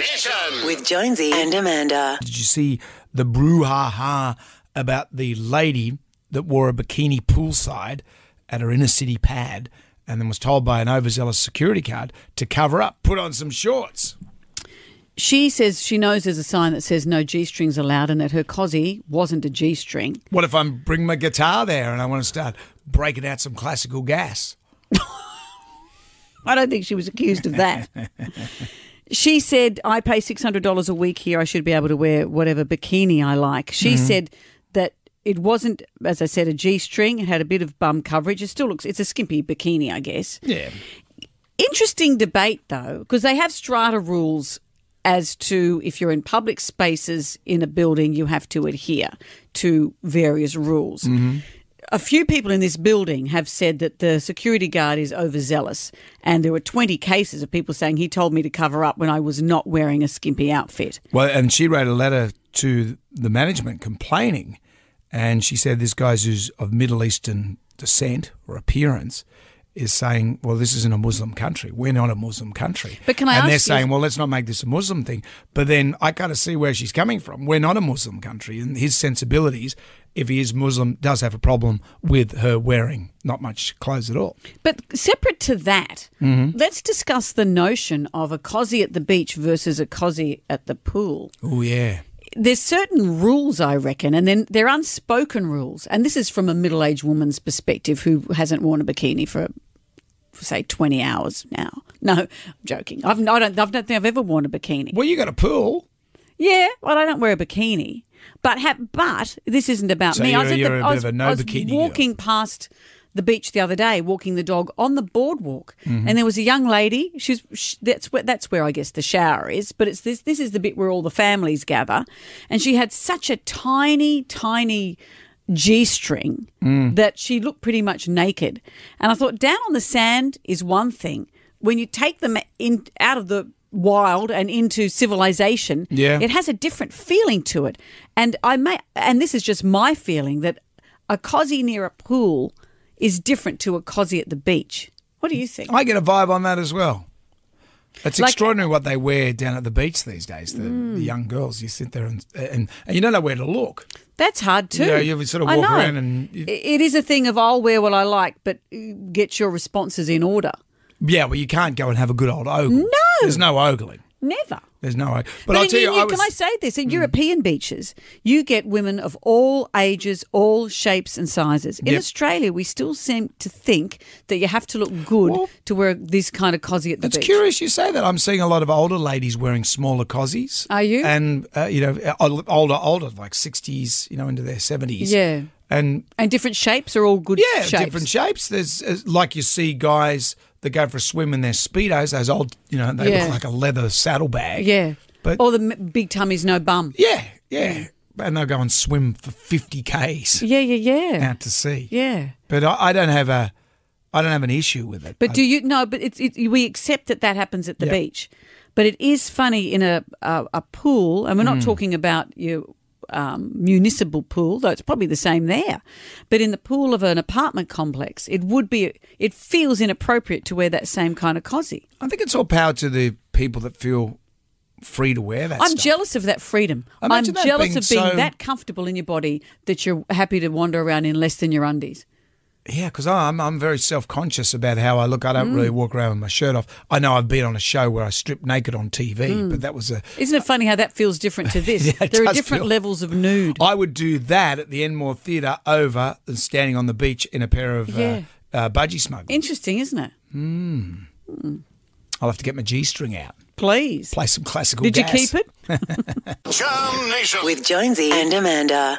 Nation. With Jonesy and Amanda. Did you see the brouhaha about the lady that wore a bikini poolside at her inner city pad and then was told by an overzealous security guard to cover up, put on some shorts? She says she knows there's a sign that says no G strings allowed and that her cosy wasn't a G string. What if I'm bring my guitar there and I want to start breaking out some classical gas? I don't think she was accused of that. she said, I pay $600 a week here. I should be able to wear whatever bikini I like. She mm-hmm. said that it wasn't, as I said, a G string. It had a bit of bum coverage. It still looks, it's a skimpy bikini, I guess. Yeah. Interesting debate, though, because they have strata rules as to if you're in public spaces in a building, you have to adhere to various rules. Mm-hmm. A few people in this building have said that the security guard is overzealous, and there were 20 cases of people saying he told me to cover up when I was not wearing a skimpy outfit. Well, and she wrote a letter to the management complaining, and she said this guy's who's of Middle Eastern descent or appearance is saying, well, this isn't a Muslim country. We're not a Muslim country. But can I And they're saying, well, let's not make this a Muslim thing. But then I kind of see where she's coming from. We're not a Muslim country, and his sensibilities, if he is Muslim, does have a problem with her wearing not much clothes at all. But separate to that, mm-hmm. let's discuss the notion of a cosy at the beach versus a cosy at the pool. Oh yeah. there's certain rules, I reckon, and then they're unspoken rules. And this is from a middle aged woman's perspective who hasn't worn a bikini for, for say, 20 hours now. No, I'm joking. I've, I, don't, I don't think I've ever worn a bikini. Well, you got a pool. Yeah, well, I don't wear a bikini. But ha- but this isn't about So me. I was, the, I was, no I was bikini girl. walking past the beach the other day, walking the dog on the boardwalk, Mm-hmm. and there was a young lady. She's sh that's where that's where I guess the shower is, but it's this this is the bit where all the families gather, and she had such a tiny tiny G string Mm. that she looked pretty much naked, and I thought down on the sand is one thing. When you take them in out of the wild and into civilization, Yeah. it has a different feeling to it. And I may, and this is just my feeling that a cosy near a pool is different to a cosy at the beach. What do you think? I get a vibe on that as well. It's Like- extraordinary what they wear down at the beach these days. The, Mm. the young girls, you sit there and, and and you don't know where to look. That's hard too. Yeah, you sort of walk around and you- it is a thing of I'll wear what I like, but get your responses in order. Yeah, well, you can't go and have a good old ogle. No. there's no ogling. Never. There's no. But, But, I'll tell you, I was, can I say this? In European beaches, you get women of all ages, all shapes and sizes. In Yep. Australia, we still seem to think that you have to look good Well, to wear this kind of cosy at the It's beach. curious you say that. I'm seeing a lot of older ladies wearing smaller cozies. Are you? And uh, you know, uh, older, older, like 60s, you know, into their 70s. Yeah. And And different shapes are all good yeah, shapes. different shapes. There's uh, like you see guys that go for a swim in their speedos. Those old, you know, they Yeah. look like a leather saddlebag. Yeah. But- or the big tummies, no bum. Yeah, yeah. And they'll go and swim for 50 k's Yeah, yeah, yeah. out to sea. Yeah. But I, I don't have a, I don't have an issue with it. But I- do you no? But it's it, we accept that that happens at the beach. But it is funny in a a, a pool, and we're not mm. talking about your um, municipal pool, though it's probably the same there. But in the pool of an apartment complex, it would be. It feels inappropriate to wear that same kind of cosy. I think it's all power to the people that feel free to wear that. I'm stuff. jealous of that freedom. I'm that jealous being of being so- that comfortable in your body that you're happy to wander around in less than your undies. Yeah, because I'm I'm very self conscious about how I look. I don't Mm. really walk around with my shirt off. I know I've been on a show where I stripped naked on TV, but that was a. Isn't it funny how that feels different to this? Yeah, it there are different feel- levels of nude. I would do that at the Enmore Theatre over than standing on the beach in a pair of Yeah. uh, uh, budgie smugglers. Interesting, isn't it? Hmm. I'll have to get my G string out, Please. play some classical. Did you keep it? With Jonesy and Amanda.